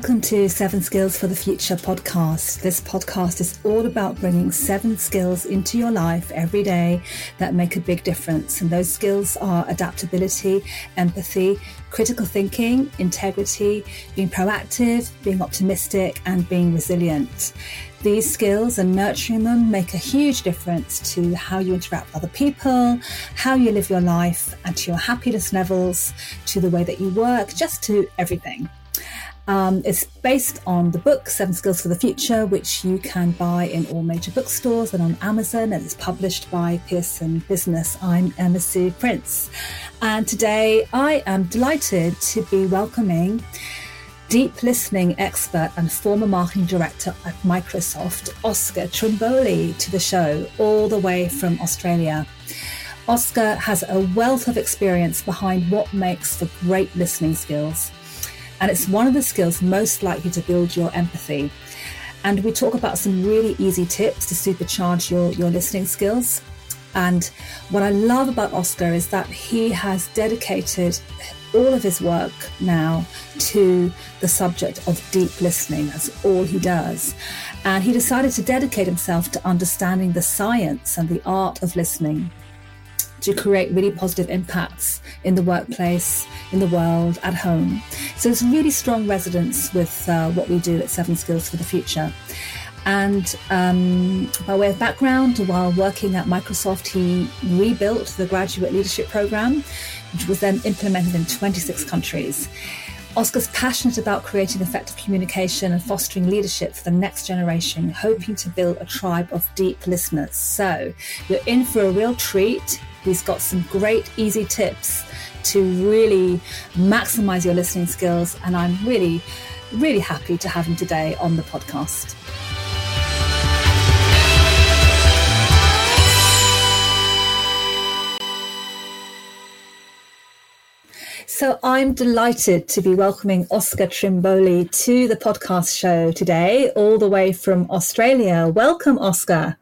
Welcome to Seven Skills for the Future podcast. This podcast is all about bringing seven skills into your life every day that make a big difference. And those skills are adaptability, empathy, critical thinking, integrity, being proactive, being optimistic, and being resilient. These skills and nurturing them make a huge difference to how you interact with other people, how you live your life, and to your happiness levels, to the way that you work, just to everything. Um, it's based on the book Seven Skills for the Future, which you can buy in all major bookstores and on Amazon, and it's published by Pearson Business. I'm Emma Sue Prince, and today I am delighted to be welcoming deep listening expert and former marketing director at Microsoft, Oscar Trimboli, to the show, all the way from Australia. Oscar has a wealth of experience behind what makes for great listening skills. And it's one of the skills most likely to build your empathy. And we talk about some really easy tips to supercharge your, your listening skills. And what I love about Oscar is that he has dedicated all of his work now to the subject of deep listening. That's all he does. And he decided to dedicate himself to understanding the science and the art of listening to create really positive impacts in the workplace, in the world, at home. So it's really strong resonance with uh, what we do at Seven Skills for the Future. And um, by way of background, while working at Microsoft, he rebuilt the graduate leadership program, which was then implemented in 26 countries. Oscar's passionate about creating effective communication and fostering leadership for the next generation, hoping to build a tribe of deep listeners. So you're in for a real treat. He's got some great, easy tips to really maximize your listening skills. And I'm really, really happy to have him today on the podcast. So I'm delighted to be welcoming Oscar Trimboli to the podcast show today, all the way from Australia. Welcome, Oscar.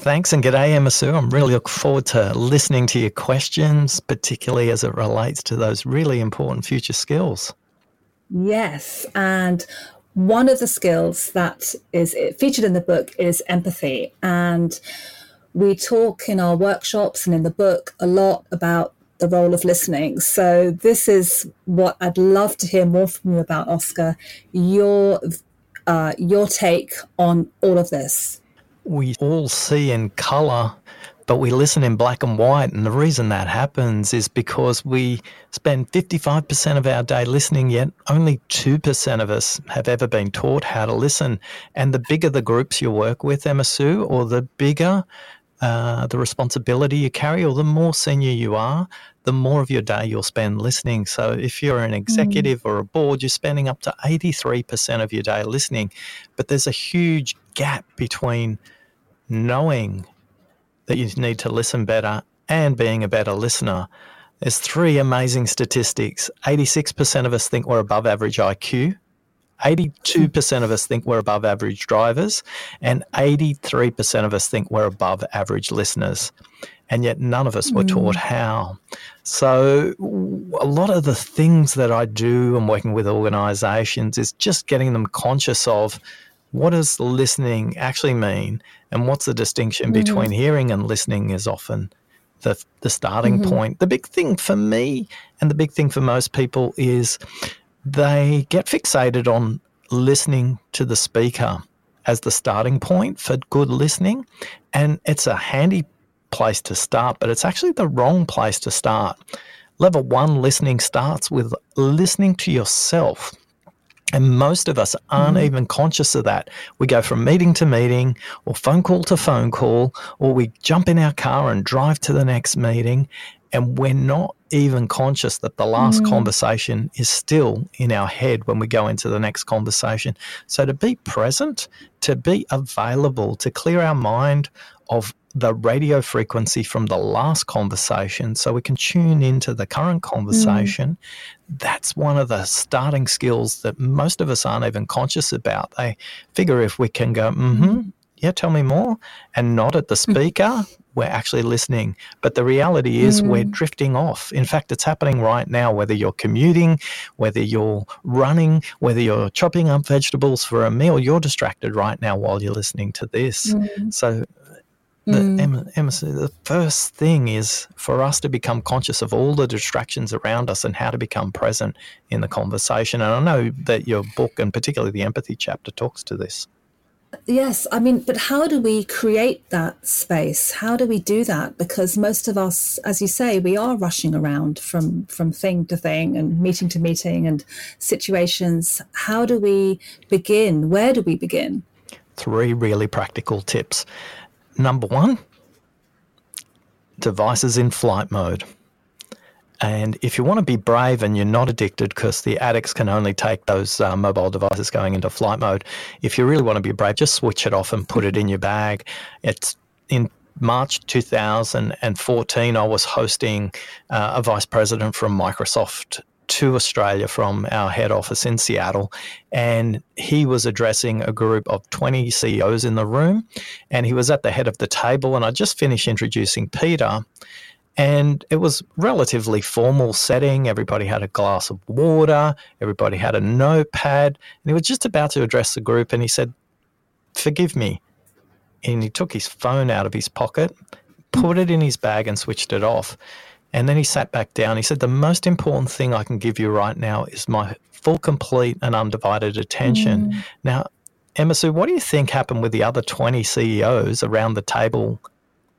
Thanks and g'day, Emma Sue. I'm really looking forward to listening to your questions, particularly as it relates to those really important future skills. Yes. And one of the skills that is featured in the book is empathy. And we talk in our workshops and in the book a lot about the role of listening. So this is what I'd love to hear more from you about, Oscar. Your uh, your take on all of this we all see in color, but we listen in black and white. And the reason that happens is because we spend 55% of our day listening, yet only 2% of us have ever been taught how to listen. And the bigger the groups you work with, Emma Sue, or the bigger uh, the responsibility you carry, or the more senior you are, the more of your day you'll spend listening. So if you're an executive mm. or a board, you're spending up to 83% of your day listening. But there's a huge gap between knowing that you need to listen better and being a better listener. There's three amazing statistics 86% of us think we're above average IQ. 82% of us think we're above average drivers, and 83% of us think we're above average listeners. And yet, none of us were taught mm. how. So, a lot of the things that I do and working with organizations is just getting them conscious of what does listening actually mean and what's the distinction mm-hmm. between hearing and listening is often the, the starting mm-hmm. point. The big thing for me and the big thing for most people is they get fixated on listening to the speaker as the starting point for good listening. And it's a handy place to start, but it's actually the wrong place to start. Level one listening starts with listening to yourself. And most of us aren't mm. even conscious of that. We go from meeting to meeting, or phone call to phone call, or we jump in our car and drive to the next meeting, and we're not even conscious that the last mm. conversation is still in our head when we go into the next conversation. So, to be present, to be available, to clear our mind of the radio frequency from the last conversation so we can tune into the current conversation. Mm. That's one of the starting skills that most of us aren't even conscious about. They figure if we can go, mm-hmm, yeah, tell me more, and nod at the speaker, we're actually listening. But the reality is mm. we're drifting off. In fact, it's happening right now, whether you're commuting, whether you're running, whether you're chopping up vegetables for a meal, you're distracted right now while you're listening to this. Mm. So the, mm. Emma, the first thing is for us to become conscious of all the distractions around us and how to become present in the conversation. And I know that your book, and particularly the empathy chapter, talks to this. Yes, I mean, but how do we create that space? How do we do that? Because most of us, as you say, we are rushing around from from thing to thing and meeting to meeting and situations. How do we begin? Where do we begin? Three really practical tips number one, devices in flight mode. And if you want to be brave and you're not addicted, because the addicts can only take those uh, mobile devices going into flight mode, if you really want to be brave, just switch it off and put it in your bag. It's in March 2014, I was hosting uh, a vice president from Microsoft to Australia from our head office in Seattle, and he was addressing a group of 20 CEOs in the room, and he was at the head of the table, and I just finished introducing Peter. And it was relatively formal setting. Everybody had a glass of water. Everybody had a notepad. And he was just about to address the group. And he said, Forgive me. And he took his phone out of his pocket, put it in his bag, and switched it off. And then he sat back down. He said, The most important thing I can give you right now is my full, complete, and undivided attention. Mm. Now, Emma Sue, what do you think happened with the other 20 CEOs around the table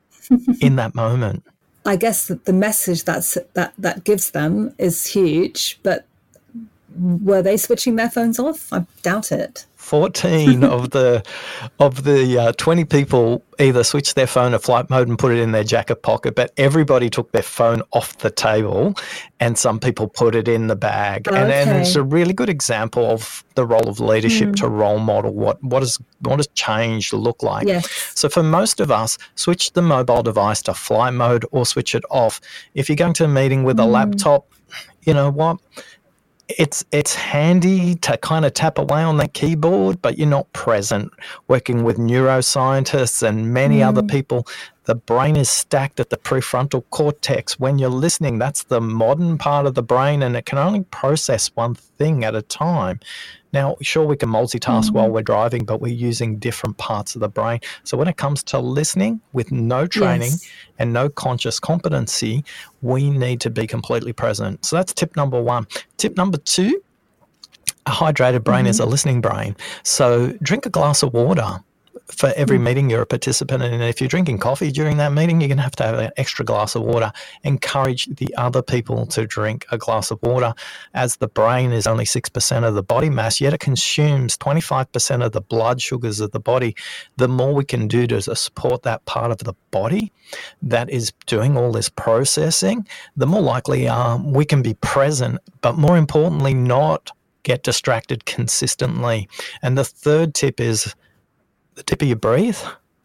in that moment? I guess that the message that's, that that gives them is huge, but were they switching their phones off? I doubt it. 14 of the of the uh, 20 people either switched their phone to flight mode and put it in their jacket pocket but everybody took their phone off the table and some people put it in the bag okay. and, and it's a really good example of the role of leadership mm. to role model what what does what does change look like yes. so for most of us switch the mobile device to flight mode or switch it off if you're going to a meeting with mm. a laptop you know what it's it's handy to kind of tap away on that keyboard, but you're not present. Working with neuroscientists and many mm. other people, the brain is stacked at the prefrontal cortex. When you're listening, that's the modern part of the brain, and it can only process one thing at a time. Now, sure, we can multitask mm-hmm. while we're driving, but we're using different parts of the brain. So, when it comes to listening with no training yes. and no conscious competency, we need to be completely present. So, that's tip number one. Tip number two a hydrated brain mm-hmm. is a listening brain. So, drink a glass of water for every mm. meeting you're a participant in. And if you're drinking coffee during that meeting, you're going to have to have an extra glass of water. Encourage the other people to drink a glass of water, as the brain is only 6% of the body mass, yet it consumes 25% of the blood sugars of the body. The more we can do to support that part of the body that is doing all this processing, the more likely um, we can be present, but more importantly, not get distracted consistently. And the third tip is the deeper you breathe,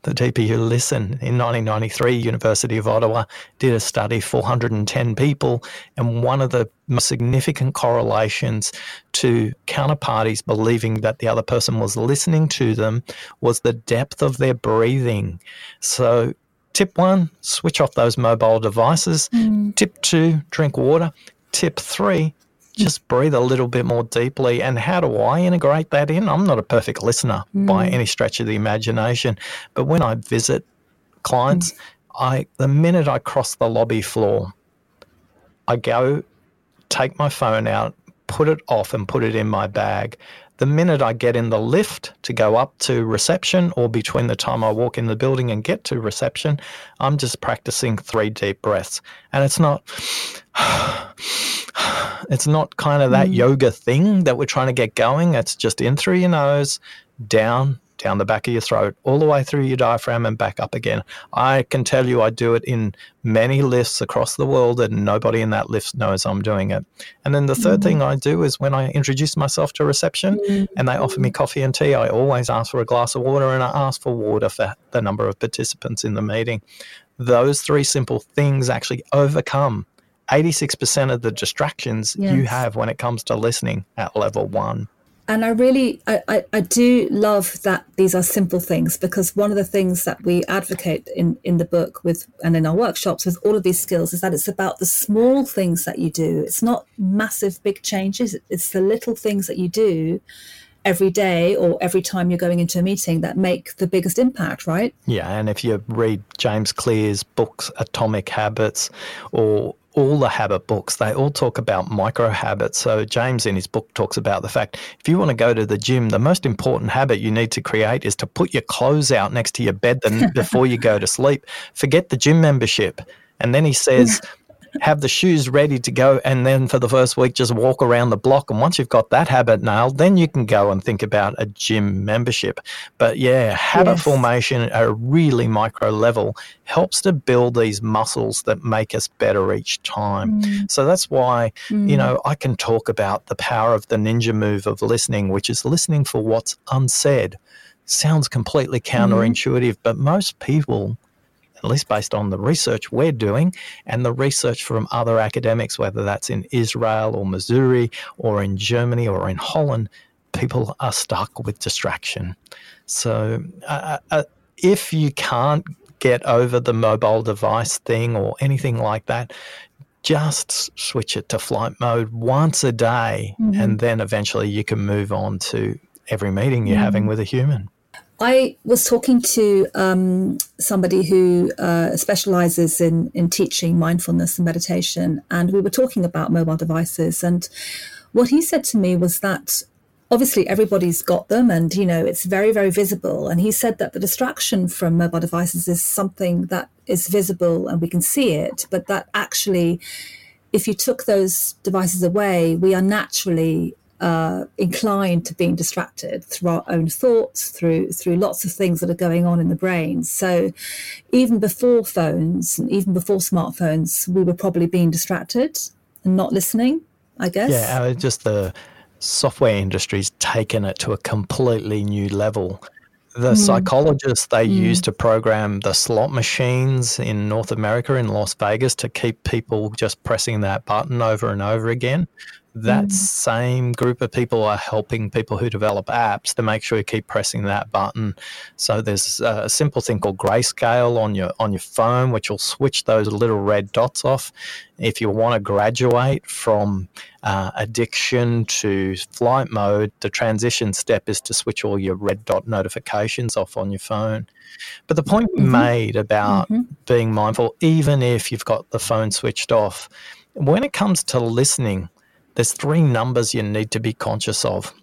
the deeper you listen. In 1993, University of Ottawa did a study, 410 people, and one of the most significant correlations to counterparties believing that the other person was listening to them was the depth of their breathing. So, tip one, switch off those mobile devices. Mm. Tip two, drink water. Tip three, just breathe a little bit more deeply. And how do I integrate that in? I'm not a perfect listener mm. by any stretch of the imagination, but when I visit clients, mm. I the minute I cross the lobby floor, I go take my phone out, put it off, and put it in my bag. The minute I get in the lift to go up to reception, or between the time I walk in the building and get to reception, I'm just practicing three deep breaths. And it's not it's not kind of that mm. yoga thing that we're trying to get going. It's just in through your nose, down, down the back of your throat, all the way through your diaphragm and back up again. I can tell you I do it in many lifts across the world and nobody in that lift knows I'm doing it. And then the third mm. thing I do is when I introduce myself to reception mm. and they offer me coffee and tea, I always ask for a glass of water and I ask for water for the number of participants in the meeting. Those three simple things actually overcome 86% of the distractions yes. you have when it comes to listening at level one. and I really, I, I, I, do love that these are simple things because one of the things that we advocate in, in the book with and in our workshops with all of these skills is that it's about the small things that you do. It's not massive, big changes. It's the little things that you do every day or every time you're going into a meeting that make the biggest impact, right? Yeah, and if you read James Clear's books, Atomic Habits, or all the habit books, they all talk about micro habits. So, James in his book talks about the fact if you want to go to the gym, the most important habit you need to create is to put your clothes out next to your bed before you go to sleep. Forget the gym membership. And then he says, have the shoes ready to go, and then for the first week, just walk around the block. And once you've got that habit nailed, then you can go and think about a gym membership. But yeah, habit yes. formation at a really micro level helps to build these muscles that make us better each time. Mm. So that's why, mm. you know, I can talk about the power of the ninja move of listening, which is listening for what's unsaid. Sounds completely mm-hmm. counterintuitive, mm. but most people at least based on the research we're doing and the research from other academics, whether that's in Israel or Missouri or in Germany or in Holland, people are stuck with distraction. So uh, uh, if you can't get over the mobile device thing or anything like that, just switch it to flight mode once a day, mm-hmm. and then eventually you can move on to every meeting you're mm-hmm. having with a human. I was talking to um, somebody who uh, specializes in, in teaching mindfulness and meditation, and we were talking about mobile devices. And what he said to me was that obviously everybody's got them, and you know it's very, very visible. And he said that the distraction from mobile devices is something that is visible and we can see it, but that actually, if you took those devices away, we are naturally uh, inclined to being distracted through our own thoughts, through through lots of things that are going on in the brain. So, even before phones, and even before smartphones, we were probably being distracted and not listening. I guess. Yeah, just the software industry's taken it to a completely new level. The mm. psychologists they mm. use to program the slot machines in North America in Las Vegas to keep people just pressing that button over and over again that mm. same group of people are helping people who develop apps to make sure you keep pressing that button. So there's a simple thing called grayscale on your on your phone, which will switch those little red dots off. If you want to graduate from uh, addiction to flight mode, the transition step is to switch all your red dot notifications off on your phone. But the point mm-hmm. made about mm-hmm. being mindful, even if you've got the phone switched off, when it comes to listening, there's three numbers you need to be conscious of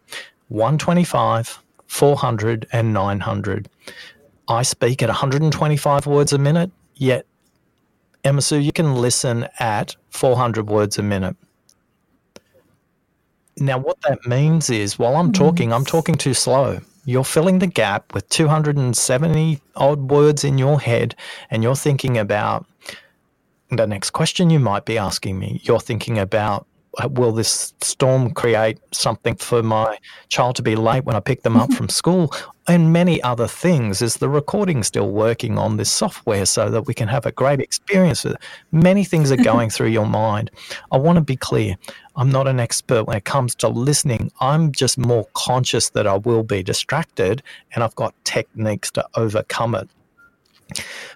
125, 400, and 900. I speak at 125 words a minute, yet, Emma Sue, you can listen at 400 words a minute. Now, what that means is while I'm talking, I'm talking too slow. You're filling the gap with 270 odd words in your head, and you're thinking about the next question you might be asking me. You're thinking about will this storm create something for my child to be late when I pick them up mm-hmm. from school? And many other things. Is the recording still working on this software so that we can have a great experience? Many things are mm-hmm. going through your mind. I want to be clear. I'm not an expert when it comes to listening. I'm just more conscious that I will be distracted and I've got techniques to overcome it.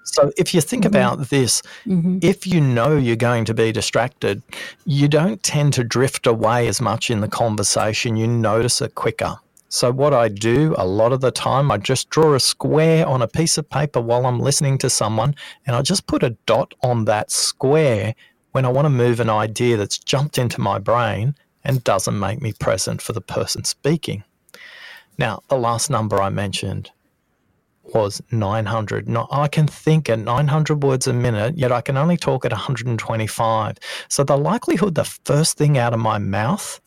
So if you think mm-hmm. about this, mm-hmm. if you know you're going to be distracted, you don't tend to drift away as much in the conversation. You notice it quicker. So what I do a lot of the time, I just draw a square on a piece of paper while I'm listening to someone, and I just put a dot on that square when I want to move an idea that's jumped into my brain and doesn't make me present for the person speaking. Now, the last number I mentioned, was 900. Now, I can think at 900 words a minute, yet I can only talk at 125. So the likelihood the first thing out of my mouth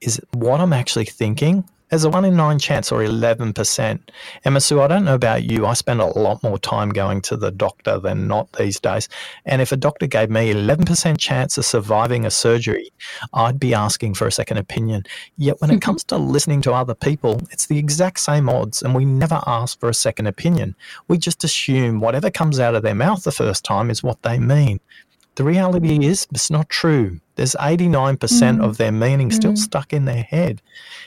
is what I'm actually thinking there's a one in nine chance or 11%. Emma Sue, I don't know about you. I spend a lot more time going to the doctor than not these days. And if a doctor gave me 11% chance of surviving a surgery, I'd be asking for a second opinion. Yet when it comes to listening to other people, it's the exact same odds. And we never ask for a second opinion. We just assume whatever comes out of their mouth the first time is what they mean. The reality is, it's not true. There's 89% mm. of their meaning mm. still stuck in their head.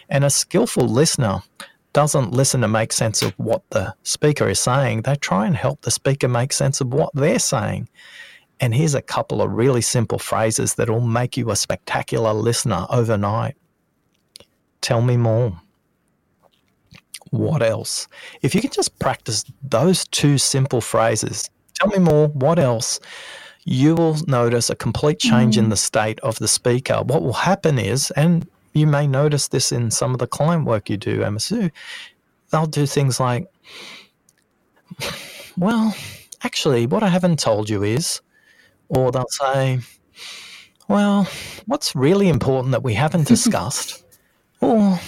And a skillful listener doesn't listen to make sense of what the speaker is saying. They try and help the speaker make sense of what they're saying. And here's a couple of really simple phrases that will make you a spectacular listener overnight. Tell me more. What else? If you can just practice those two simple phrases, tell me more, what else? You will notice a complete change mm. in the state of the speaker. What will happen is, and you may notice this in some of the client work you do, Emma Sue, they'll do things like, well, actually, what I haven't told you is, or they'll say, well, what's really important that we haven't discussed? or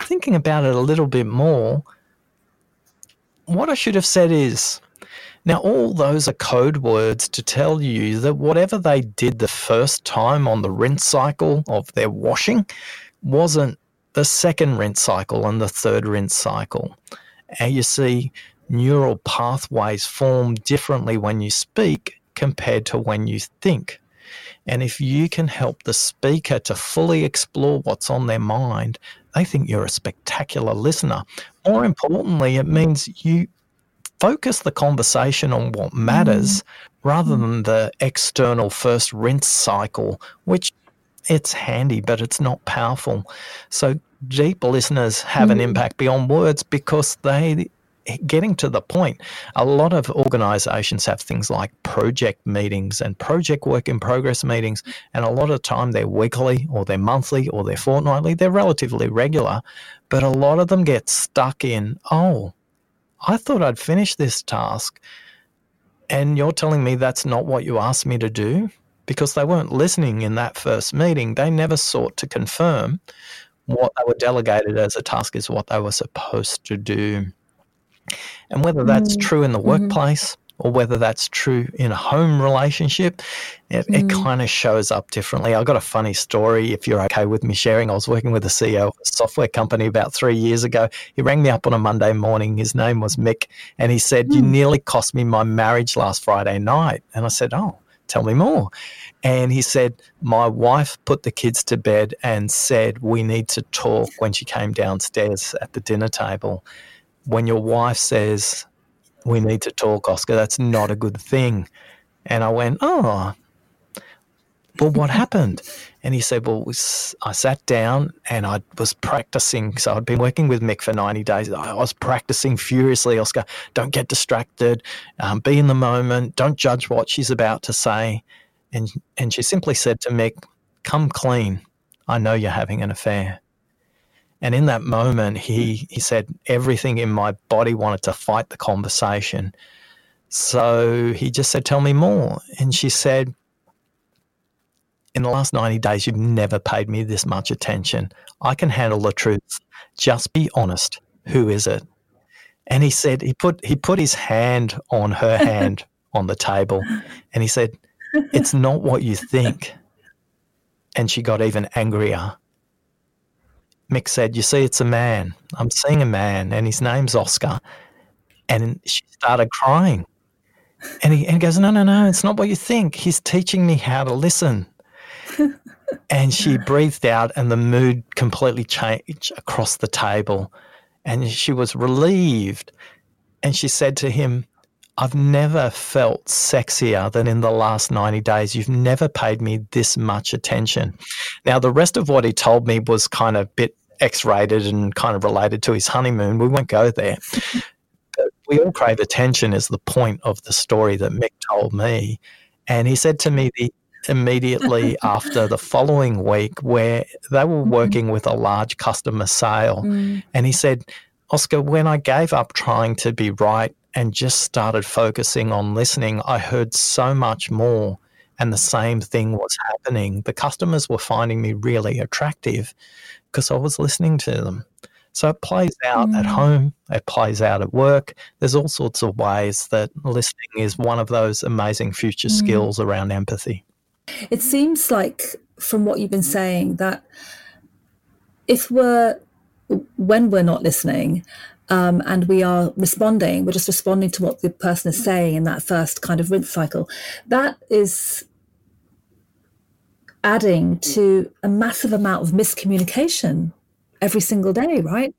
thinking about it a little bit more, what I should have said is, now, all those are code words to tell you that whatever they did the first time on the rinse cycle of their washing wasn't the second rinse cycle and the third rinse cycle. And you see, neural pathways form differently when you speak compared to when you think. And if you can help the speaker to fully explore what's on their mind, they think you're a spectacular listener. More importantly, it means you focus the conversation on what matters mm. rather than the external first rinse cycle, which it's handy, but it's not powerful. So deep listeners have mm. an impact beyond words because they getting to the point. A lot of organizations have things like project meetings and project work in progress meetings, and a lot of time they're weekly or they're monthly or they're fortnightly. They're relatively regular, but a lot of them get stuck in, oh, I thought I'd finish this task. And you're telling me that's not what you asked me to do? Because they weren't listening in that first meeting. They never sought to confirm what they were delegated as a task is what they were supposed to do. And whether that's mm. true in the mm-hmm. workplace, or whether that's true in a home relationship, it, mm. it kind of shows up differently. I got a funny story, if you're okay with me sharing. I was working with a CEO of a software company about three years ago. He rang me up on a Monday morning. His name was Mick, and he said, mm. You nearly cost me my marriage last Friday night. And I said, Oh, tell me more. And he said, My wife put the kids to bed and said, We need to talk when she came downstairs at the dinner table. When your wife says, we need to talk, Oscar. That's not a good thing. And I went, oh, well, what happened? And he said, well, I sat down and I was practicing. So I'd been working with Mick for 90 days. I was practicing furiously, Oscar. Don't get distracted. Um, be in the moment. Don't judge what she's about to say. And, and she simply said to Mick, come clean. I know you're having an affair. And in that moment, he, hmm. he said, everything in my body wanted to fight the conversation. So he just said, Tell me more. And she said, In the last 90 days, you've never paid me this much attention. I can handle the truth. Just be honest. Who is it? And he said, he put, he put his hand on her hand on the table and he said, It's not what you think. And she got even angrier. Mick said, You see, it's a man. I'm seeing a man, and his name's Oscar. And she started crying. And he, and he goes, No, no, no, it's not what you think. He's teaching me how to listen. and she breathed out, and the mood completely changed across the table. And she was relieved. And she said to him, I've never felt sexier than in the last 90 days. You've never paid me this much attention. Now, the rest of what he told me was kind of bit X rated and kind of related to his honeymoon. We won't go there. but we all crave attention, is the point of the story that Mick told me. And he said to me the, immediately after the following week, where they were mm-hmm. working with a large customer sale. Mm. And he said, Oscar, when I gave up trying to be right and just started focusing on listening, I heard so much more. And the same thing was happening. The customers were finding me really attractive because I was listening to them. So it plays out mm. at home, it plays out at work. There's all sorts of ways that listening is one of those amazing future mm. skills around empathy. It seems like, from what you've been saying, that if we're, when we're not listening, um, and we are responding. We're just responding to what the person is saying in that first kind of rinse cycle. That is adding to a massive amount of miscommunication every single day, right?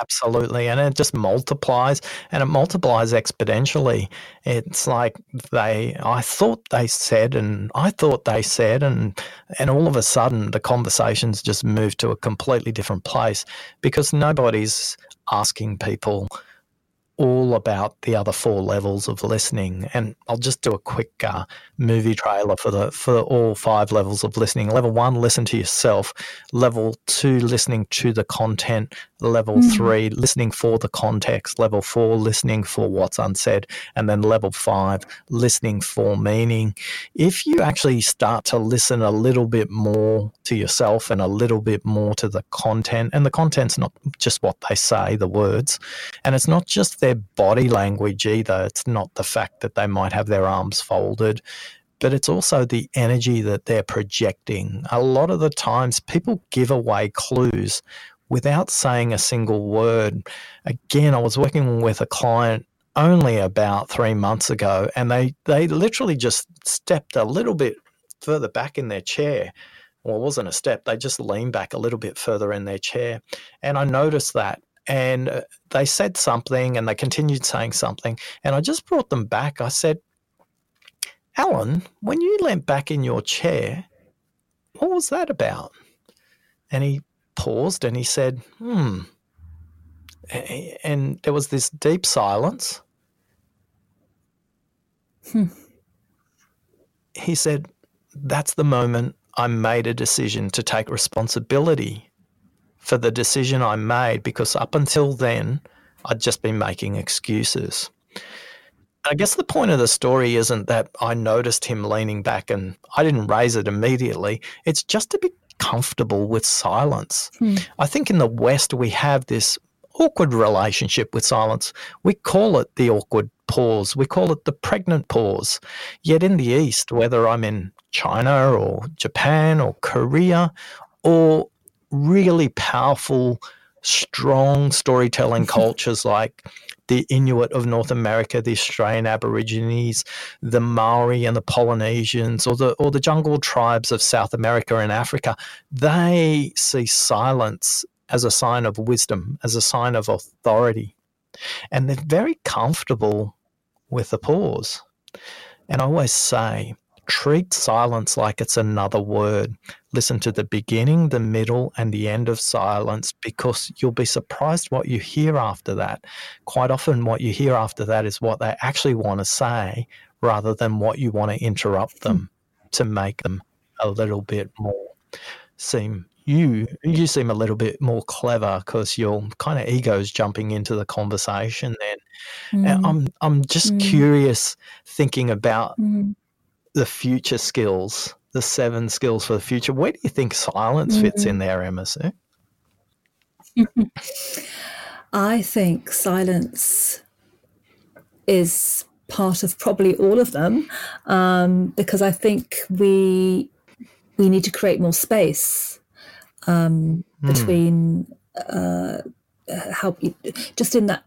Absolutely. And it just multiplies and it multiplies exponentially. It's like they, I thought they said, and I thought they said, and, and all of a sudden the conversations just move to a completely different place because nobody's asking people all about the other four levels of listening. And I'll just do a quick uh, movie trailer for the for all five levels of listening. Level one, listen to yourself. Level two, listening to the content. Level mm. three, listening for the context. Level four, listening for what's unsaid. And then level five, listening for meaning. If you actually start to listen a little bit more to yourself and a little bit more to the content, and the content's not just what they say, the words, and it's not just their body language either. It's not the fact that they might have their arms folded, but it's also the energy that they're projecting. A lot of the times, people give away clues without saying a single word. Again, I was working with a client only about three months ago, and they, they literally just stepped a little bit further back in their chair. Well, it wasn't a step, they just leaned back a little bit further in their chair. And I noticed that and uh, they said something and they continued saying something. And I just brought them back. I said, Alan, when you leant back in your chair, what was that about? And he paused and he said, hmm. And there was this deep silence. Hmm. He said, That's the moment I made a decision to take responsibility for the decision I made because up until then, I'd just been making excuses. I guess the point of the story isn't that I noticed him leaning back and I didn't raise it immediately. It's just to be comfortable with silence. Hmm. I think in the West, we have this awkward relationship with silence. We call it the awkward pause, we call it the pregnant pause. Yet in the East, whether I'm in China or Japan or Korea or really powerful, strong storytelling cultures like the Inuit of North America, the Australian Aborigines, the Maori and the Polynesians, or the or the jungle tribes of South America and Africa, they see silence as a sign of wisdom, as a sign of authority. And they're very comfortable with the pause. And I always say, Treat silence like it's another word. Listen to the beginning, the middle, and the end of silence because you'll be surprised what you hear after that. Quite often, what you hear after that is what they actually want to say rather than what you want to interrupt them to make them a little bit more seem you you seem a little bit more clever because your kind of ego's jumping into the conversation then mm. i'm i'm just mm. curious thinking about mm the future skills, the seven skills for the future. Where do you think silence fits mm-hmm. in there, Emma Sue? I think silence is part of probably all of them um, because I think we we need to create more space um, mm. between uh, how just in that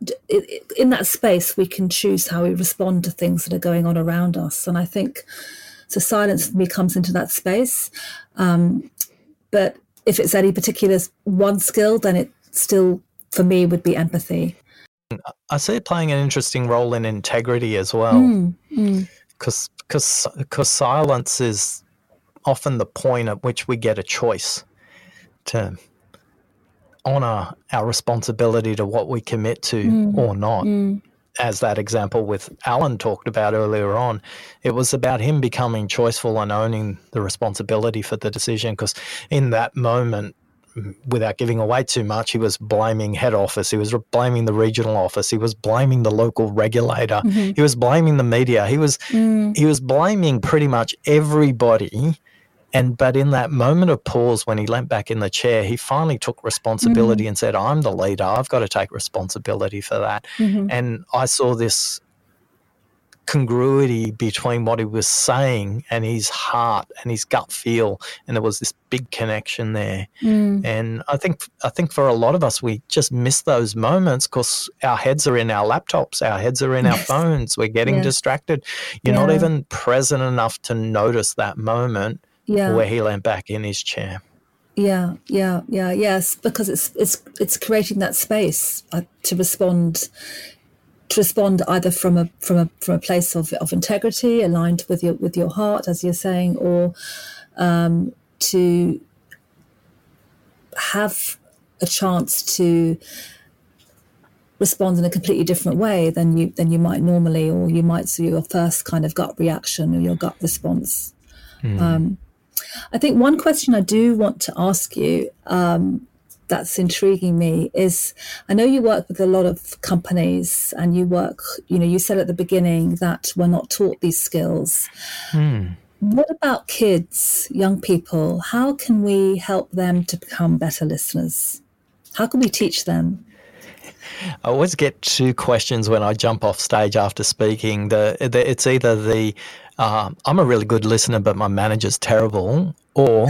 in that space we can choose how we respond to things that are going on around us. And i think so silence for me comes into that space. Um, but if it's any particular one skill then it still for me would be empathy. I see it playing an interesting role in integrity as well. Because mm, because because silence is often the point at which we get a choice to honor our responsibility to what we commit to mm. or not. Mm. As that example with Alan talked about earlier on, it was about him becoming choiceful and owning the responsibility for the decision. Because in that moment, without giving away too much, he was blaming head office, he was blaming the regional office, he was blaming the local regulator, mm-hmm. he was blaming the media, he was mm. he was blaming pretty much everybody and but in that moment of pause when he leant back in the chair he finally took responsibility mm-hmm. and said i'm the leader i've got to take responsibility for that mm-hmm. and i saw this congruity between what he was saying and his heart and his gut feel and there was this big connection there mm. and i think i think for a lot of us we just miss those moments because our heads are in our laptops our heads are in yes. our phones we're getting distracted you're yeah. not even present enough to notice that moment yeah. where he leant back in his chair yeah, yeah, yeah, yes, because it's it's it's creating that space uh, to respond to respond either from a from a from a place of, of integrity aligned with your with your heart as you're saying or um, to have a chance to respond in a completely different way than you than you might normally or you might see your first kind of gut reaction or your gut response mm. um, I think one question I do want to ask you um, that's intriguing me is I know you work with a lot of companies and you work, you know, you said at the beginning that we're not taught these skills. Hmm. What about kids, young people? How can we help them to become better listeners? How can we teach them? I always get two questions when I jump off stage after speaking. The, the it's either the uh, I'm a really good listener, but my manager's terrible, or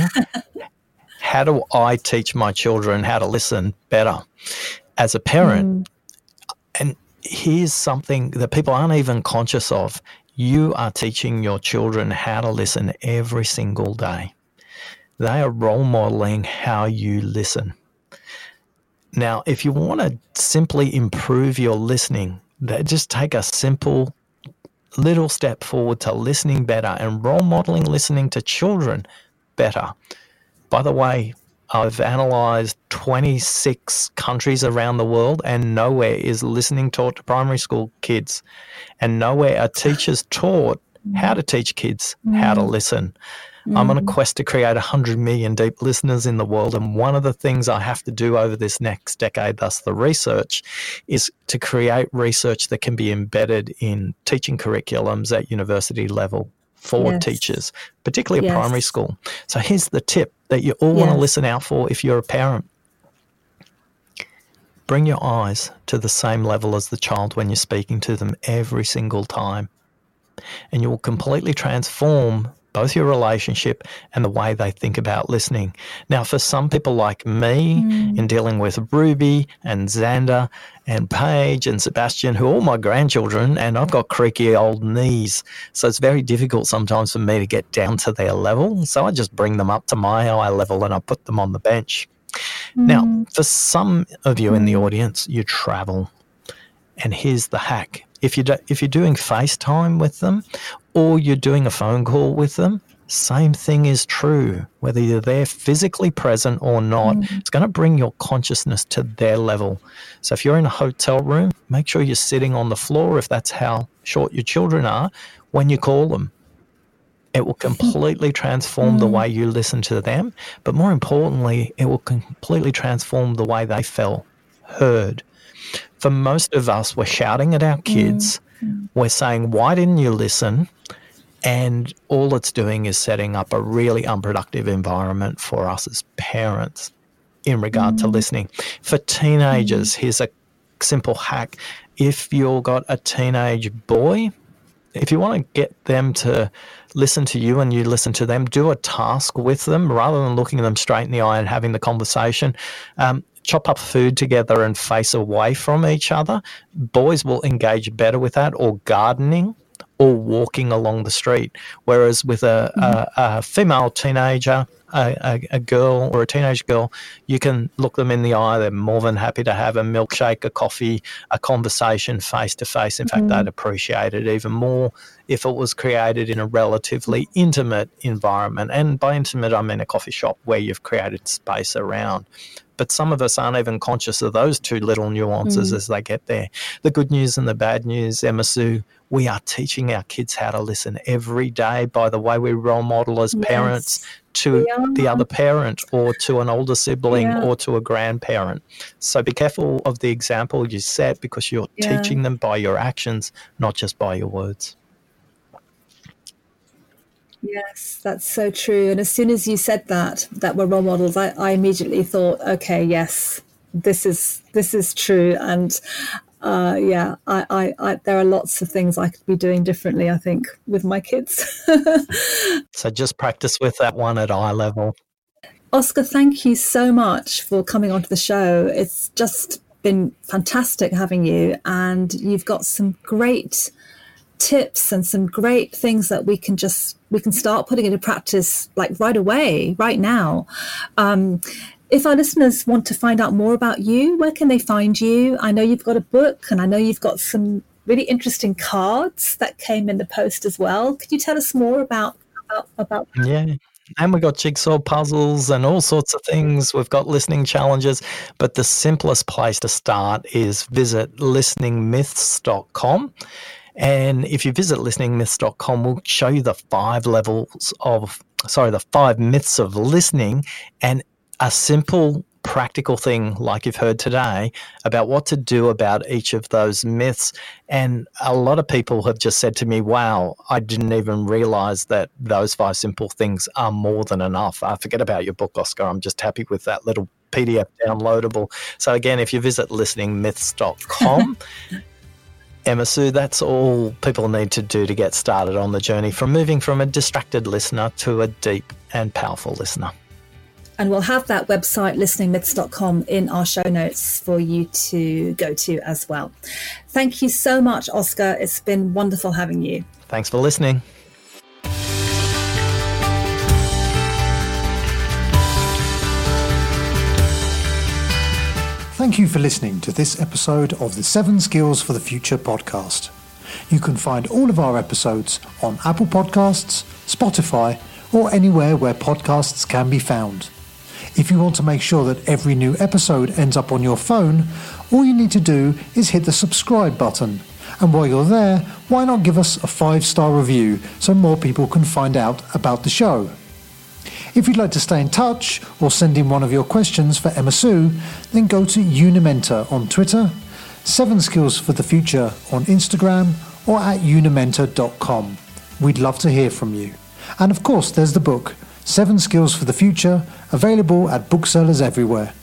how do I teach my children how to listen better as a parent? Mm. And here's something that people aren't even conscious of. You are teaching your children how to listen every single day. They are role modeling how you listen. Now, if you want to simply improve your listening, just take a simple little step forward to listening better and role modeling listening to children better. By the way, I've analyzed 26 countries around the world, and nowhere is listening taught to primary school kids, and nowhere are teachers taught how to teach kids how to mm. listen. Mm. I'm on a mm. quest to create 100 million deep listeners in the world. And one of the things I have to do over this next decade, thus the research, is to create research that can be embedded in teaching curriculums at university level for yes. teachers, particularly yes. primary school. So here's the tip that you all yes. want to listen out for if you're a parent. Bring your eyes to the same level as the child when you're speaking to them every single time. And you will completely transform both your relationship and the way they think about listening. Now, for some people like me, mm. in dealing with Ruby and Xander and Paige and Sebastian, who are all my grandchildren, and I've got creaky old knees. So it's very difficult sometimes for me to get down to their level. So I just bring them up to my eye level and I put them on the bench. Mm. Now, for some of you in the audience, you travel. And here's the hack if you do, if you're doing FaceTime with them or you're doing a phone call with them, same thing is true. Whether you're there physically present or not, mm. it's going to bring your consciousness to their level. So if you're in a hotel room, make sure you're sitting on the floor if that's how short your children are when you call them. It will completely transform mm. the way you listen to them, but more importantly, it will completely transform the way they feel heard for most of us, we're shouting at our kids. Mm. We're saying, Why didn't you listen? And all it's doing is setting up a really unproductive environment for us as parents in regard mm. to listening. For teenagers, mm. here's a simple hack. If you've got a teenage boy, if you want to get them to listen to you and you listen to them, do a task with them rather than looking them straight in the eye and having the conversation. Um, chop up food together and face away from each other, boys will engage better with that, or gardening, or walking along the street. Whereas with a, mm-hmm. a, a female teenager, a, a, girl or a teenage girl, you can look them in the eye. They're more than happy to have a milkshake, a coffee, a conversation face to face. In mm-hmm. fact, they'd appreciate it even more if it was created in a relatively intimate environment. And by intimate, I mean a coffee shop where you've created space around. But some of us aren't even conscious of those two little nuances mm. as they get there. The good news and the bad news, Emma Sue, we are teaching our kids how to listen every day by the way we role model as yes. parents to the other parent or to an older sibling yeah. or to a grandparent. So be careful of the example you set because you're yeah. teaching them by your actions, not just by your words. Yes, that's so true. And as soon as you said that, that we're role models, I, I immediately thought, okay, yes, this is this is true. And uh, yeah, I, I, I, there are lots of things I could be doing differently. I think with my kids. so just practice with that one at eye level. Oscar, thank you so much for coming onto the show. It's just been fantastic having you, and you've got some great tips and some great things that we can just we can start putting into practice like right away, right now. Um, if our listeners want to find out more about you, where can they find you? I know you've got a book, and I know you've got some really interesting cards that came in the post as well. Could you tell us more about about, about yeah and we've got jigsaw puzzles and all sorts of things. We've got listening challenges, but the simplest place to start is visit listeningmyths.com. And if you visit listeningmyths.com, we'll show you the five levels of, sorry, the five myths of listening and a simple practical thing like you've heard today about what to do about each of those myths. And a lot of people have just said to me, wow, I didn't even realize that those five simple things are more than enough. I forget about your book, Oscar. I'm just happy with that little PDF downloadable. So, again, if you visit listeningmyths.com, Emma Sue, that's all people need to do to get started on the journey from moving from a distracted listener to a deep and powerful listener. And we'll have that website, listeningmyths.com, in our show notes for you to go to as well. Thank you so much, Oscar. It's been wonderful having you. Thanks for listening. Thank you for listening to this episode of the Seven Skills for the Future podcast. You can find all of our episodes on Apple Podcasts, Spotify, or anywhere where podcasts can be found. If you want to make sure that every new episode ends up on your phone, all you need to do is hit the subscribe button. And while you're there, why not give us a five star review so more people can find out about the show? If you'd like to stay in touch or send in one of your questions for Emma Sue, then go to Unimentor on Twitter, Seven Skills for the Future on Instagram, or at unimentor.com. We'd love to hear from you. And of course, there's the book, Seven Skills for the Future, available at booksellers everywhere.